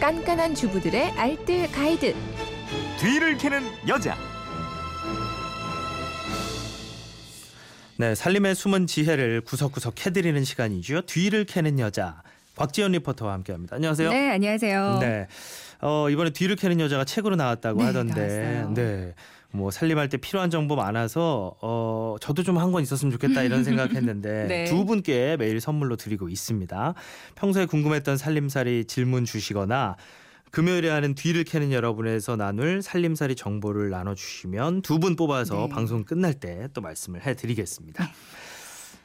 깐깐한 주부들의 알뜰 가이드. 뒤를 캐는 여자. 네, 살림의 숨은 지혜를 구석구석 캐드리는 시간이죠. 뒤를 캐는 여자. 곽지연 리포터와 함께합니다. 안녕하세요. 네, 안녕하세요. 네. 어, 이번에 뒤를 캐는 여자가 책으로 나왔다고 네, 하던데. 나왔어요. 네. 뭐 살림할 때 필요한 정보 많아서 어 저도 좀한권 있었으면 좋겠다 이런 생각했는데 네. 두 분께 매일 선물로 드리고 있습니다. 평소에 궁금했던 살림살이 질문 주시거나 금요일에 하는 뒤를 캐는 여러분에서 나눌 살림살이 정보를 나눠주시면 두 분 뽑아서 네. 방송 끝날 때 또 말씀을 해드리겠습니다.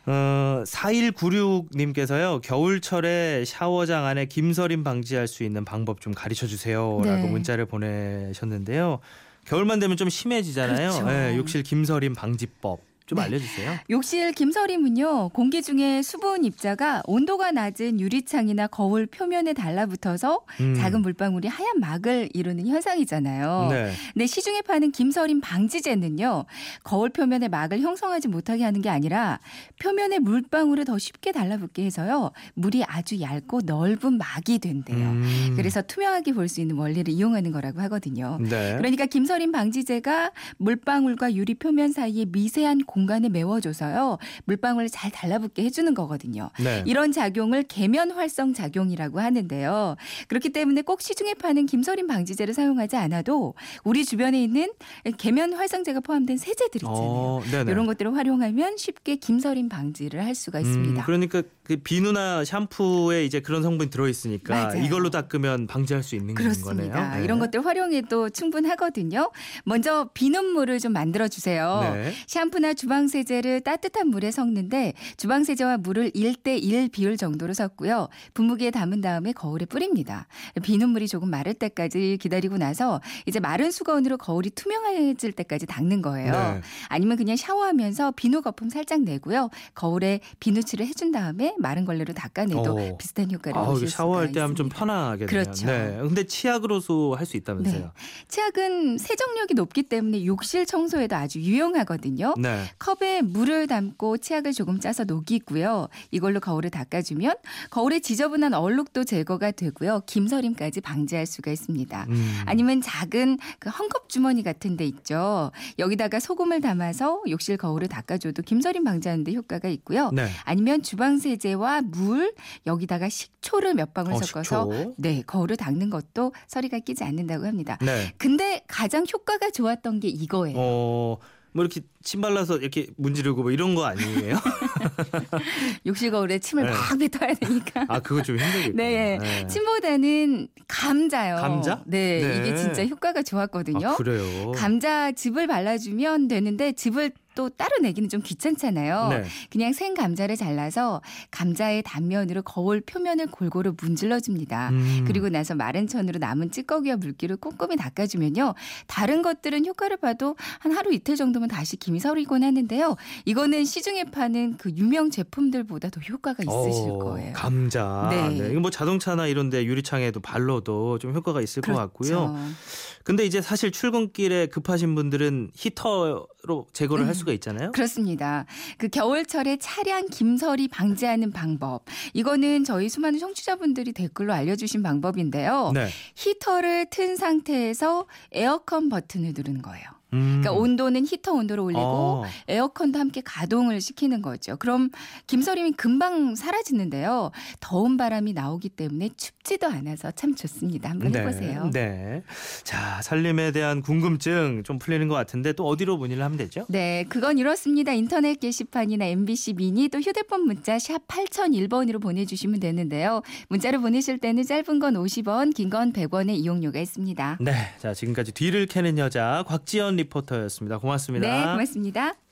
어, 4196님께서요, 겨울철에 샤워장 안에 김서림 방지할 수 있는 방법 좀 가르쳐 주세요. 라고 네. 문자를 보내셨는데요. 겨울만 되면 좀 심해지잖아요. 그렇죠. 예, 욕실 김서림 방지법 좀 네. 알려주세요. 욕실 김서림은요 공기 중에 수분 입자가 온도가 낮은 유리창이나 거울 표면에 달라붙어서 음. 작은 물방울이 하얀 막을 이루는 현상이잖아요. 네. 근데 시중에 파는 김서림 방지제는요 거울 표면에 막을 형성하지 못하게 하는 게 아니라 표면에 물방울을 더 쉽게 달라붙게 해서요 물이 아주 얇고 넓은 막이 된대요. 음. 그래서 투명하게 볼 수 있는 원리를 이용하는 거라고 하거든요. 네. 그러니까 김서림 방지제가 물방울과 유리 표면 사이에 미세한 공간을 메워줘서요 물방울을 잘 달라붙게 해주는 거거든요. 네. 이런 작용을 계면 활성 작용이라고 하는데요. 그렇기 때문에 꼭 시중에 파는 김서림 방지제를 사용하지 않아도 우리 주변에 있는 계면 활성제가 포함된 세제들 있잖아요. 어. 이런 것들을 활용하면 쉽게 김서림 방지를 할 수가 있습니다. 음, 그러니까 그 비누나 샴푸에 이제 그런 성분이 들어 있으니까 맞아요. 이걸로 닦으면 방지할 수 있는 그렇습니다. 거네요. 네. 이런 것들 활용해도 충분하거든요. 먼저 비눗물을 좀 만들어 주세요. 네. 샴푸나 주방 세제를 따뜻한 물에 섞는데 주방 세제와 물을 1대 1 비율 정도로 섞고요. 분무기에 담은 다음에 거울에 뿌립니다. 비눗물이 조금 마를 때까지 기다리고 나서 이제 마른 수건으로 거울이 투명해질 때까지 닦는 거예요. 네. 아니면 그냥 샤워하면서 비누 거품 살짝 내고요. 거울에 비누칠을 해준 다음에 마른 걸레로 닦아내도 오. 비슷한 효과를 아우, 보실 이거 샤워할 수가 때 하면 좀 있습니다. 편하겠네요. 그렇죠. 네. 근데 치약으로도 할 수 있다면서요. 네. 치약은 세정력이 높기 때문에 욕실 청소에도 아주 유용하거든요. 네. 컵에 물을 담고 치약을 조금 짜서 녹이고요. 이걸로 거울을 닦아주면 거울에 지저분한 얼룩도 제거가 되고요. 김서림까지 방지할 수가 있습니다. 음. 아니면 작은 그 헝겊 주머니 같은 데 있죠. 여기다가 소금을 담아서 욕실 거울을 닦아줘도 김서림 방지하는 데 효과가 있고요. 네. 아니면 주방 세제와 물 여기다가 식초를 몇 방울 어, 섞어서 식초. 네 거울을 닦는 것도 서리가 끼지 않는다고 합니다. 네. 근데 가장 효과가 좋았던 게 이거예요. 어, 뭐 이렇게 침 발라서 이렇게 문지르고 뭐 이런 거 아니에요? 욕실 거울에 침을 네. 막 뱉어야 되니까. 아, 그거 좀 힘들겠다. 네. 침보다는 감자요. 감자? 네, 네. 이게 진짜 효과가 좋았거든요. 아, 그래요. 감자 즙을 발라주면 되는데 즙을 또 따로 내기는 좀 귀찮잖아요. 네. 그냥 생 감자를 잘라서 감자의 단면으로 거울 표면을 골고루 문질러 줍니다. 음. 그리고 나서 마른 천으로 남은 찌꺼기와 물기를 꼼꼼히 닦아주면요. 다른 것들은 효과를 봐도 한 하루 이틀 정도면 다시 김이 서리곤 하는데요. 이거는 시중에 파는 그 유명 제품들보다 더 효과가 있으실 어, 거예요. 감자. 네. 네. 이거 뭐 자동차나 이런데 유리창에도 발로도 좀 효과가 있을 것 같고요. 그렇죠. 근데 이제 사실 출근길에 급하신 분들은 히터로 제거를 할수 가 있잖아요. 그렇습니다. 그 겨울철에 차량 김설이 방지하는 방법. 이거는 저희 수많은 청취자분들이 댓글로 알려주신 방법인데요. 네. 히터를 튼 상태에서 에어컨 버튼을 누르는 거예요. 음. 그러니까 온도는 히터 온도를 올리고 어. 에어컨도 함께 가동을 시키는 거죠. 그럼 김서림이 금방 사라지는데요. 더운 바람이 나오기 때문에 춥지도 않아서 참 좋습니다. 한번 해보세요. 네. 자, 살림에 대한 궁금증 좀 풀리는 것 같은데 또 어디로 문의를 하면 되죠? 네, 그건 이렇습니다. 인터넷 게시판이나 MBC 미니 또 휴대폰 문자 샵 8001번으로 보내주시면 되는데요. 문자로 보내실 때는 짧은 건 50원, 긴 건 100원의 이용료가 있습니다. 네. 자, 지금까지 뒤를 캐는 여자 곽지연 리포터였습니다. 고맙습니다. 네, 고맙습니다.